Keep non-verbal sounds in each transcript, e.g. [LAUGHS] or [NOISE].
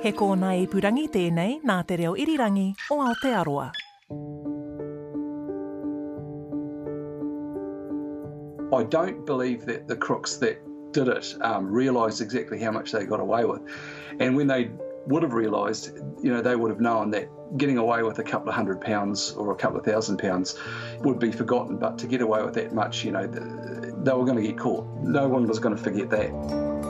He kōna i purangi tēnei nā te reo irirangi o Aotearoa. I don't believe that the crooks that did it um, realised exactly how much they got away with. And when they would have realised, you know, they would have known that getting away with a couple of hundred pounds or a couple of thousand pounds would be forgotten. But to get away with that much, you know, they were going to get caught. No one was going to forget that.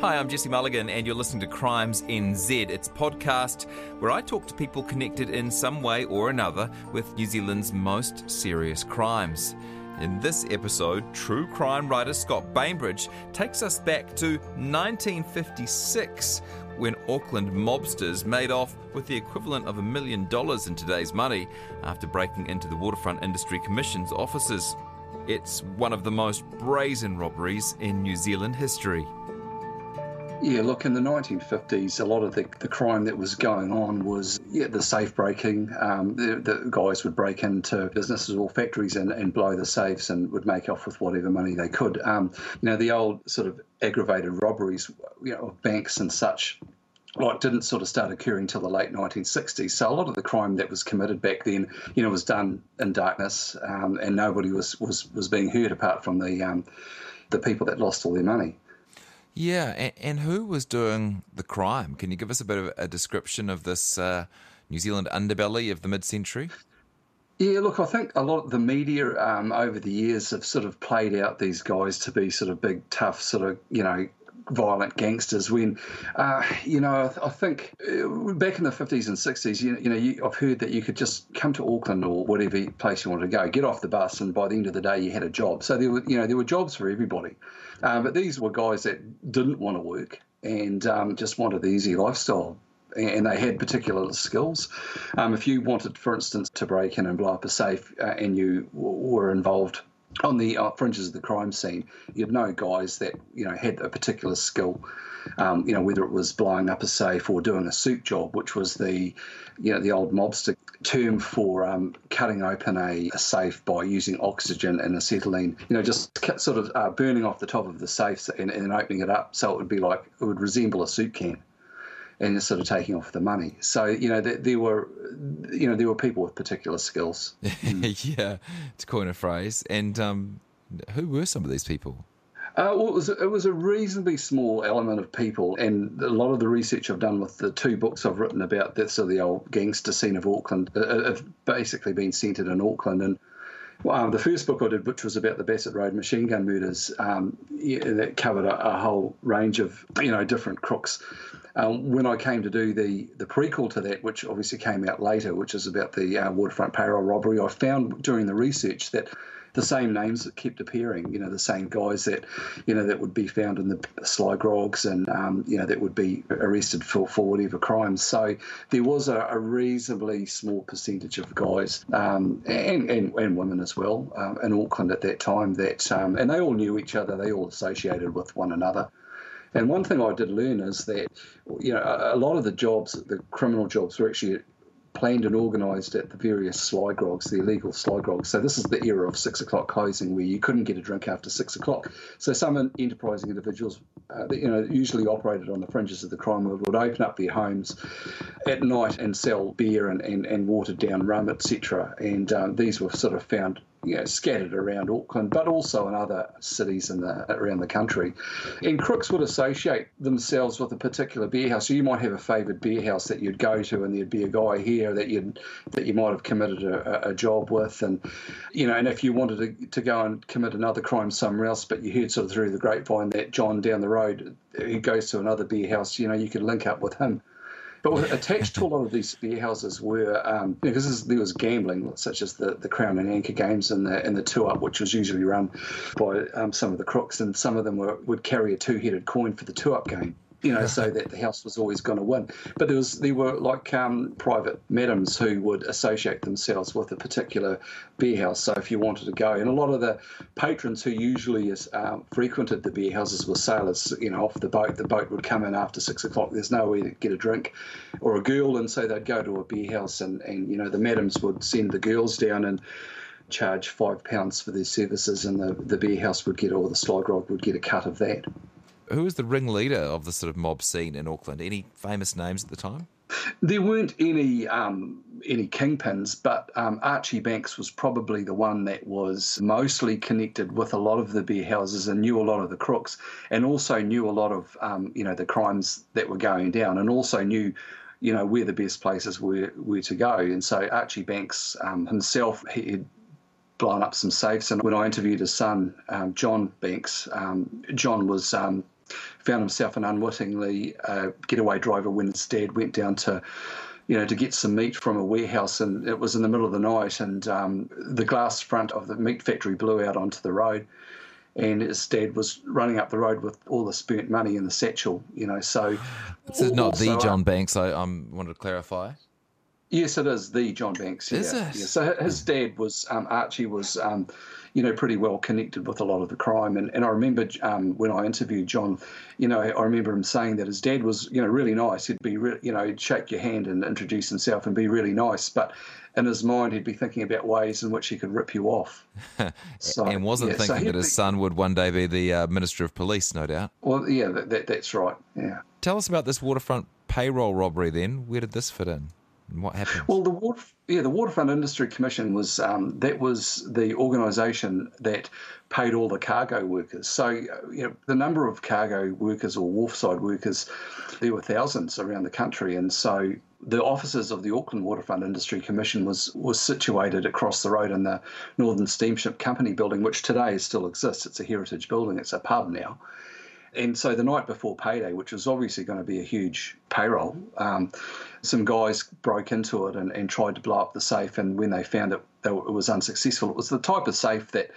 Hi, I'm Jesse Mulligan, and you're listening to Crimes NZ. It's a podcast where I talk to people connected in some way or another with New Zealand's most serious crimes. In this episode, true crime writer Scott Bainbridge takes us back to 1956 when Auckland mobsters made off with the equivalent of a million dollars in today's money after breaking into the Waterfront Industry Commission's offices. It's one of the most brazen robberies in New Zealand history. Yeah, look, in the 1950s, a lot of the, the crime that was going on was yeah, the safe breaking. Um, the, the, guys would break into businesses or factories and, and blow the safes and would make off with whatever money they could. Um, you know, the old sort of aggravated robberies, you know, of banks and such like didn't sort of start occurring till the late 1960s. So a lot of the crime that was committed back then, you know, was done in darkness, um, and nobody was, was was being hurt apart from the um, the people that lost all their money. Yeah, and, and, who was doing the crime? Can you give us a bit of a description of this uh, New Zealand underbelly of the mid-century? Yeah, look, I think a lot of the media um, over the years have sort of played out these guys to be sort of big, tough, sort of you know violent gangsters when, uh, you know, I, I, think uh, back in the 50s and 60s, you, you know, you, I've heard that you could just come to Auckland or whatever place you wanted to go, get off the bus, and by the end of the day, you had a job. So there were, you know, there were jobs for everybody. Uh, but these were guys that didn't want to work and um, just wanted the easy lifestyle and they had particular skills. Um, if you wanted, for instance, to break in and blow up a safe uh, and you w- were involved on the uh, fringes of the crime scene, you'd know guys that you know had a particular skill. Um, you know whether it was blowing up a safe or doing a soup job, which was the you know the old mobster term for um, cutting open a, a, safe by using oxygen and acetylene. You know just sort of uh, burning off the top of the safe and, and opening it up so it would be like it would resemble a soup can and sort of taking off the money. So you know there, there were you know there were people with particular skills. [LAUGHS] yeah, to coin a phrase. And um, who were some of these people? Uh, well, it was, it was a reasonably small element of people, and a lot of the research I've done with the two books I've written about this of the old gangster scene of Auckland uh, uh, have basically been centred in Auckland. And well, the first book I did, which was about the Bassett Road machine gun murders, um, that covered a, a, whole range of you know different crooks. Um, when I came to do the the prequel to that, which obviously came out later, which is about the uh, waterfront payroll robbery, I found during the research that the same names that kept appearing. You know, the same guys that, you know, that would be found in the Sly Grogs and, um, you know, that would be arrested for, for whatever crimes. So there was a, a reasonably small percentage of guys um, and, and, and women as well um, in Auckland at that time that, um, and they all knew each other, they all associated with one another. And one thing I did learn is that, you know, a, lot of the jobs, the criminal jobs, were actually planned and organised at the various sly grogs, the illegal sly grogs. So this is the era of six o'clock closing, where you couldn't get a drink after six o'clock. So some enterprising individuals, uh, you know, usually operated on the fringes of the crime world, would open up their homes at night and sell beer and, and, and watered down rum, etc. And um, these were sort of found you know, scattered around Auckland, but also in other cities in the, around the country. And crooks would associate themselves with a particular beer house. So you might have a favoured beer house that you'd go to, and there'd be a guy here that you that you might have committed a, a, job with, and you know, and if you wanted to, to go and commit another crime somewhere else, but you heard sort of through the grapevine that John down the road who goes to another beer house, you know, you could link up with him But attached to a lot of these beer houses were um, because there was gambling, such as the, the Crown and Anchor games and the and the two up, which was usually run by um, some of the crooks, and some of them were, would carry a two headed coin for the two up game you know, so that the house was always going to win. But there was there were like um, private madams who would associate themselves with a particular beer house. So if you wanted to go, and a lot of the patrons who usually um, frequented the beer houses were sailors. You know, off the boat, the boat would come in after six o'clock. There's nowhere to get a drink or a girl, and so they'd go to a beer house, and and you know the madams would send the girls down and charge five pounds for their services, and the, the beer house would get, or the slide would get a cut of that who was the ringleader of the sort of mob scene in Auckland? Any famous names at the time? There weren't any um, any kingpins, but um, Archie Banks was probably the one that was mostly connected with a lot of the beer houses and knew a lot of the crooks, and also knew a lot of um, you know the crimes that were going down, and also knew you know where the best places were were to go. And so Archie Banks um, himself he had blown up some safes, and when I interviewed his son um, John Banks, um, John was found himself an unwittingly uh, getaway driver when his dad went down to you know, to get some meat from a warehouse, and it was in the middle of the night, and um, the glass front of the meat factory blew out onto the road, and his dad was running up the road with all the spent money in the satchel, you know. So this is not the John Banks. I um, wanted to clarify. Yes, it is the John Banks. Is yeah. it? Yeah. So his dad was um, Archie was. Um, you know, pretty well connected with a lot of the crime. And, and I remember um, when I interviewed John, you know, I remember him saying that his dad was, you know, really nice. He'd be, re- you know, he'd shake your hand and introduce himself and be really nice. But in his mind, he'd be thinking about ways in which he could rip you off. [LAUGHS] So, and wasn't yeah, thinking so that his be, son would one day be the uh, Minister of Police, no doubt. Well, yeah, that, that, that's right. Yeah. Tell us about this waterfront payroll robbery then. Where did this fit in? What happened? Well, the water, yeah, the Waterfront Industry Commission was um, that was the organisation that paid all the cargo workers. So, uh, you know, the number of cargo workers or wharfside workers, there were thousands around the country, and so the offices of the Auckland Waterfront Industry Commission was was situated across the road in the Northern Steamship Company building, which today still exists. It's a heritage building. It's a pub now. And so the night before payday, which was obviously going to be a huge payroll, um, some guys broke into it and, and tried to blow up the safe. And when they found that it was unsuccessful, it was the type of safe that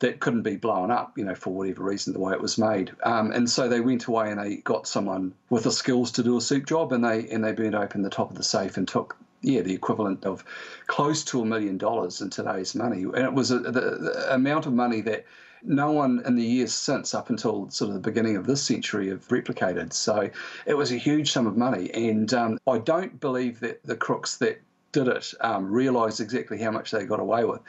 that couldn't be blown up, you know, for whatever reason, the way it was made. Um, and so they went away and they got someone with the skills to do a soup job, and they and they burned open the top of the safe and took yeah, the equivalent of close to a million dollars in today's money. And it was a, the, the, amount of money that no one in the years since, up until sort of the beginning of this century, have replicated. So it was a huge sum of money. And um, I don't believe that the crooks that did it um, realised exactly how much they got away with.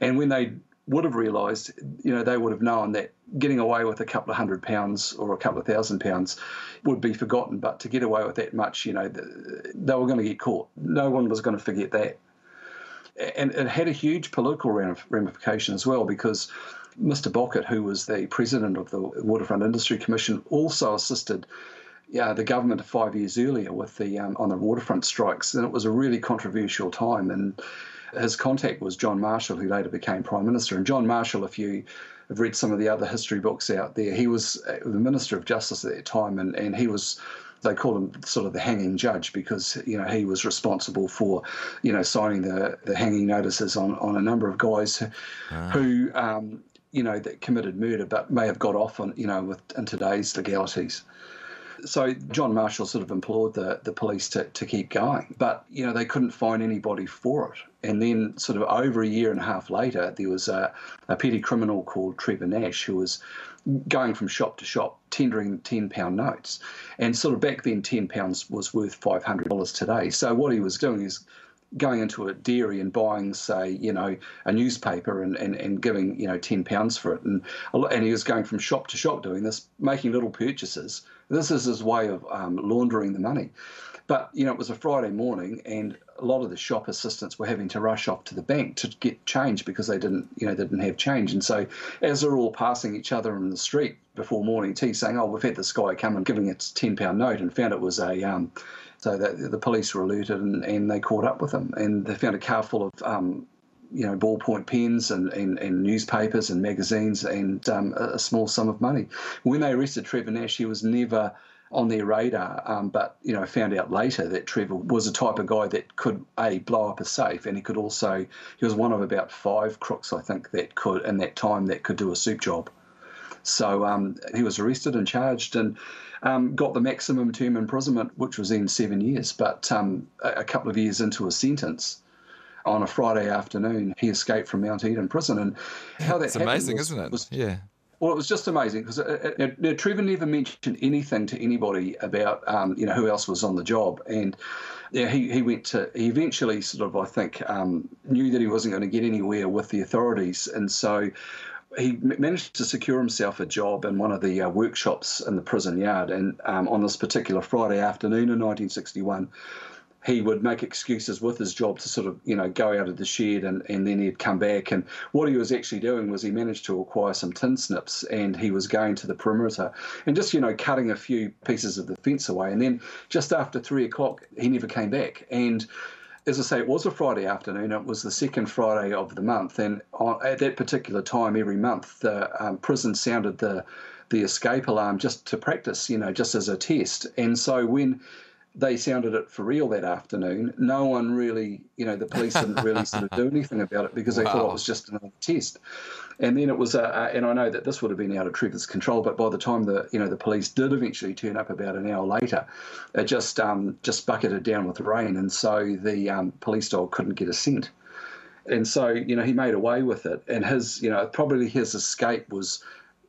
And when they would have realised, you know, they would have known that getting away with a couple of hundred pounds or a couple of thousand pounds would be forgotten. But to get away with that much, you know, they were going to get caught. No one was going to forget that. And it had a huge political ramification as well because Mr. Bockett, who was the president of the Waterfront Industry Commission, also assisted yeah, the government five years earlier with the um, on the waterfront strikes, and it was a really controversial time. And his contact was John Marshall, who later became prime minister. And John Marshall, if you have read some of the other history books out there, he was uh, the minister of justice at that time, and, and he was they call him sort of the hanging judge because you know he was responsible for you know signing the, the hanging notices on, on a number of guys who, ah. who um, you know, that committed murder, but may have got off on, you know, with in today's legalities. So John Marshall sort of implored the, the police to, to keep going, but you know they couldn't find anybody for it. And then, sort of over a year and a half later, there was a, a petty criminal called Trevor Nash who was going from shop to shop tendering ten pound notes. And sort of back then, ten pounds was worth five hundred dollars today. So what he was doing is going into a dairy and buying, say, you know, a newspaper and, and, and giving, you know, ten pounds for it, and and he was going from shop to shop doing this, making little purchases. This is his way of um, laundering the money. But you know, it was a Friday morning, and a lot of the shop assistants were having to rush off to the bank to get change because they didn't, you know, they didn't have change. And so, as they're all passing each other in the street before morning tea, saying, "Oh, we've had this guy come and giving a ten pound note," and found it was a um, so that the police were alerted and, and they caught up with him. And they found a car full of um, you know, ballpoint pens and, and, and newspapers and magazines and um, a, small sum of money. When they arrested Trevor Nash, he was never on their radar, um, but you know found out later that Trevor was a type of guy that could a blow up a safe, and he could also he was one of about five crooks I think that could in that time that could do a soup job. So um, he was arrested and charged and um, got the maximum term imprisonment, which was in seven years. But um, a, a couple of years into a sentence, on a Friday afternoon, he escaped from Mount Eden prison. And how that it's amazing, was, isn't it? Was, yeah. Well, it was just amazing because uh, uh, Trevor never mentioned anything to anybody about um, you know who else was on the job, and yeah, he, he went to he eventually sort of I think um, knew that he wasn't going to get anywhere with the authorities, and so he managed to secure himself a job in one of the uh, workshops in the prison yard. And um, on this particular Friday afternoon in 1961, he would make excuses with his job to sort of, you know, go out of the shed and, and then he'd come back. And what he was actually doing was he managed to acquire some tin snips and he was going to the perimeter and just, you know, cutting a few pieces of the fence away. And then just after three o'clock, he never came back. And as I say, it was a Friday afternoon. It was the second Friday of the month, and on, at that particular time every month, the um, prison sounded the the escape alarm just to practice, you know, just as a test. And so when they sounded it for real that afternoon. No one really, you know, the police didn't really sort of do [LAUGHS] anything about it because they wow. thought it was just another test. And then it was, uh, uh, and I know that this would have been out of Trevor's control, but by the time the, you know, the police did eventually turn up about an hour later, it just um, just bucketed down with rain, and so the um, police dog couldn't get a scent. And so, you know, he made away with it, and his, you know, probably his escape was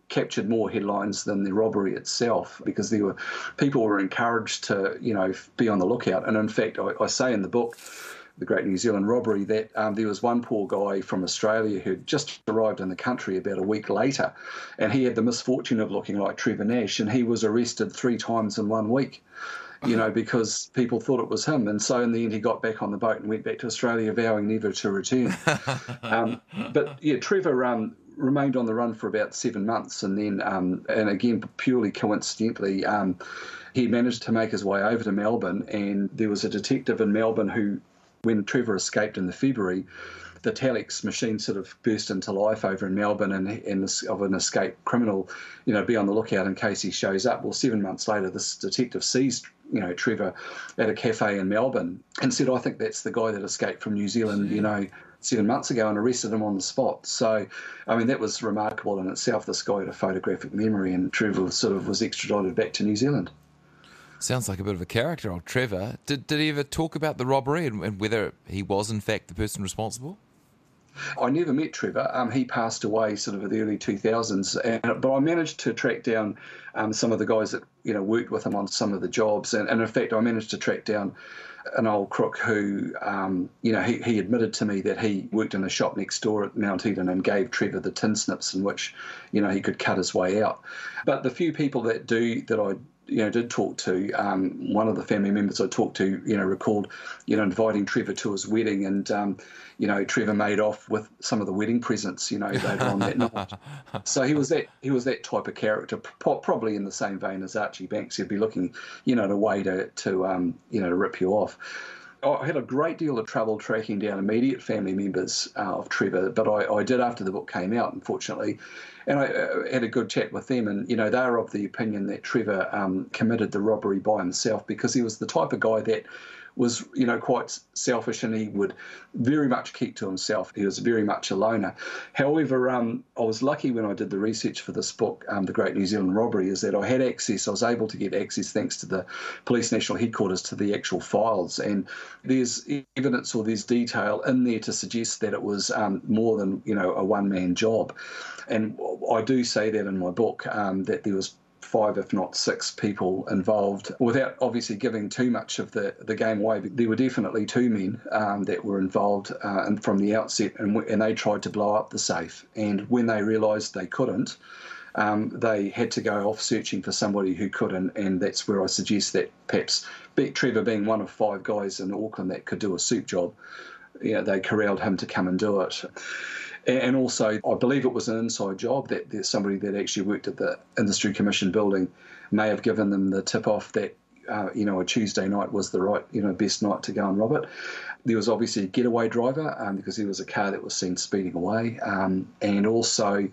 captured more headlines than the robbery itself because there were people were encouraged to you know be on the lookout and in fact I, I say in the book the Great New Zealand Robbery that um, there was one poor guy from Australia who just arrived in the country about a week later, and he had the misfortune of looking like Trevor Nash, and he was arrested three times in one week. You know, because people thought it was him, and so in the end, he got back on the boat and went back to Australia, vowing never to return. [LAUGHS] um, but yeah, Trevor um, remained on the run for about seven months, and then, um, and again, purely coincidentally, um, he managed to make his way over to Melbourne, and there was a detective in Melbourne who, when Trevor escaped in the February, the telex machine sort of burst into life over in Melbourne and, and this, of an escaped criminal, you know, be on the lookout in case he shows up. Well, seven months later, this detective sees, you know, Trevor at a cafe in Melbourne and said, I think that's the guy that escaped from New Zealand, you know, seven months ago and arrested him on the spot. So, I mean, that was remarkable in itself. This guy had a photographic memory, and Trevor sort of was extradited back to New Zealand. Sounds like a bit of a character, old Trevor. Did, did he ever talk about the robbery and, and whether he was, in fact, the person responsible? I never met Trevor. Um, he passed away sort of in the early 2000s, and, but I managed to track down um, some of the guys that you know worked with him on some of the jobs, and, and in fact, I managed to track down an old crook who, um, you know, he, he admitted to me that he worked in a shop next door at Mount Eden and gave Trevor the tin snips in which, you know, he could cut his way out. But the few people that do that I you know, did talk to, um, one of the family members I talked to, you know, recalled, you know, inviting Trevor to his wedding, and um, you know, Trevor made off with some of the wedding presents, you know, later on that night. [LAUGHS] So he was that he was that type of character, probably in the same vein as Archie Banks. He'd be looking, you know, at a way to to um, you know to rip you off. I had a great deal of trouble tracking down immediate family members uh, of Trevor, but I, I, did after the book came out, unfortunately. And I uh, had a good chat with them, and you know they were of the opinion that Trevor um, committed the robbery by himself because he was the type of guy that was, you know, quite selfish and he would very much keep to himself. He was very much a loner. However, um, I was lucky when I did the research for this book, um, The Great New Zealand Robbery, is that I had access, I was able to get access thanks to the Police National Headquarters to the actual files. And there's evidence or there's detail in there to suggest that it was um, more than, you know, a one man job. And I do say that in my book, um, that there was five, if not six people involved without obviously giving too much of the, the game away. There were definitely two men um, that were involved uh, and from the outset, and, and they tried to blow up the safe. And when they realised they couldn't, um, they had to go off searching for somebody who could, and, and that's where I suggest that perhaps Trevor being one of five guys in Auckland that could do a soup job, you know, they corralled him to come and do it. And also, I believe it was an inside job that there's somebody that actually worked at the Industry Commission building may have given them the tip off that uh, you know, a Tuesday night was the right, you know, best night to go and rob it. There was obviously a getaway driver um, because there was a car that was seen speeding away, um, and also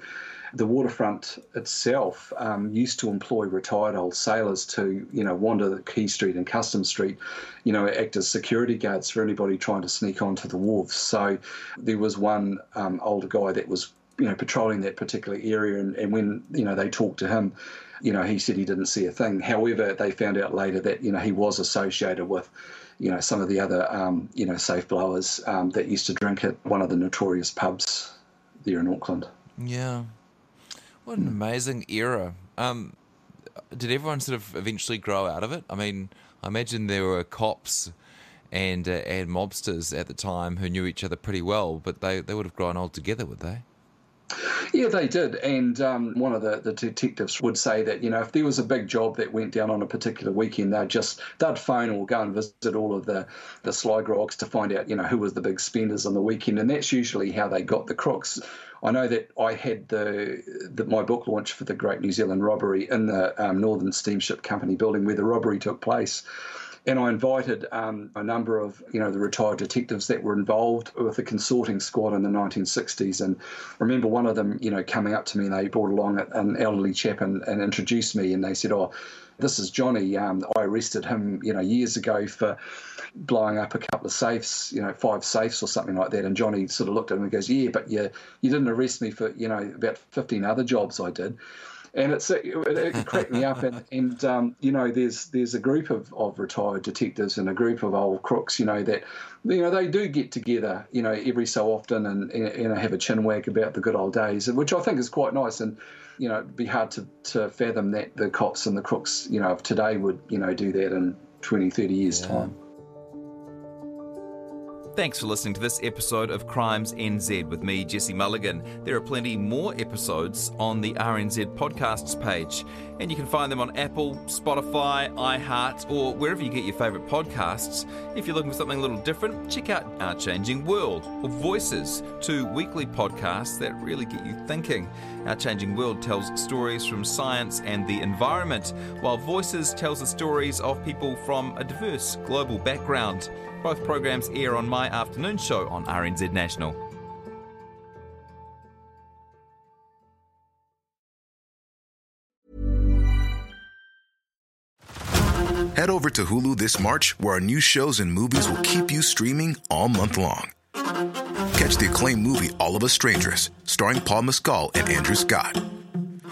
the waterfront itself um, used to employ retired old sailors to, you know, wander Quay Street and Custom Street, you know, act as security guards for anybody trying to sneak onto the wharves. So there was one um, older guy that was, you know, patrolling that particular area, and, and when you know they talked to him, you know, he said he didn't see a thing. However, they found out later that you know he was associated with you know some of the other um, you know safe blowers um, that used to drink at one of the notorious pubs there in Auckland. Yeah, what an amazing era. Um, did everyone sort of eventually grow out of it? I mean, I imagine there were cops and uh, and mobsters at the time who knew each other pretty well, but they, they would have grown old together, would they? Yeah, they did. And um, one of the, the detectives would say that, you know, if there was a big job that went down on a particular weekend, they'd just, they'd phone or go and visit all of the, the sly grogs to find out, you know, who was the big spenders on the weekend. And that's usually how they got the crooks. I know that I had the, the my book launch for the Great New Zealand Robbery in the um, Northern Steamship Company building where the robbery took place and I invited um, a number of you know the retired detectives that were involved with the consorting squad in the 1960s. And remember one of them, you know, coming up to me and they brought along an elderly chap and, and introduced me, and they said, "Oh." This is Johnny. Um, I arrested him, you know, years ago for blowing up a couple of safes, you know, five safes or something like that. And Johnny sort of looked at him and goes, "Yeah, but you, you didn't arrest me for, you know, about 15 other jobs I did." And it's it, it cracked me up. And, and um, you know, there's there's a group of, of retired detectives and a group of old crooks, you know, that you know they do get together, you know, every so often and and have a chin wag about the good old days, which I think is quite nice. And you know, it'd be hard to, to fathom that the cops and the crooks, you know, of today would you know do that in 20, 30 years yeah. time. Thanks for listening to this episode of Crimes NZ with me, Jesse Mulligan. There are plenty more episodes on the RNZ podcasts page, and you can find them on Apple, Spotify, iHeart, or wherever you get your favourite podcasts. If you're looking for something a little different, check out Our Changing World or Voices, two weekly podcasts that really get you thinking. Our Changing World tells stories from science and the environment, while Voices tells the stories of people from a diverse global background. Both programs air on my afternoon show on RNZ National. Head over to Hulu this March, where our new shows and movies will keep you streaming all month long. Catch the acclaimed movie All of Us Strangers, starring Paul Mescal and Andrew Scott.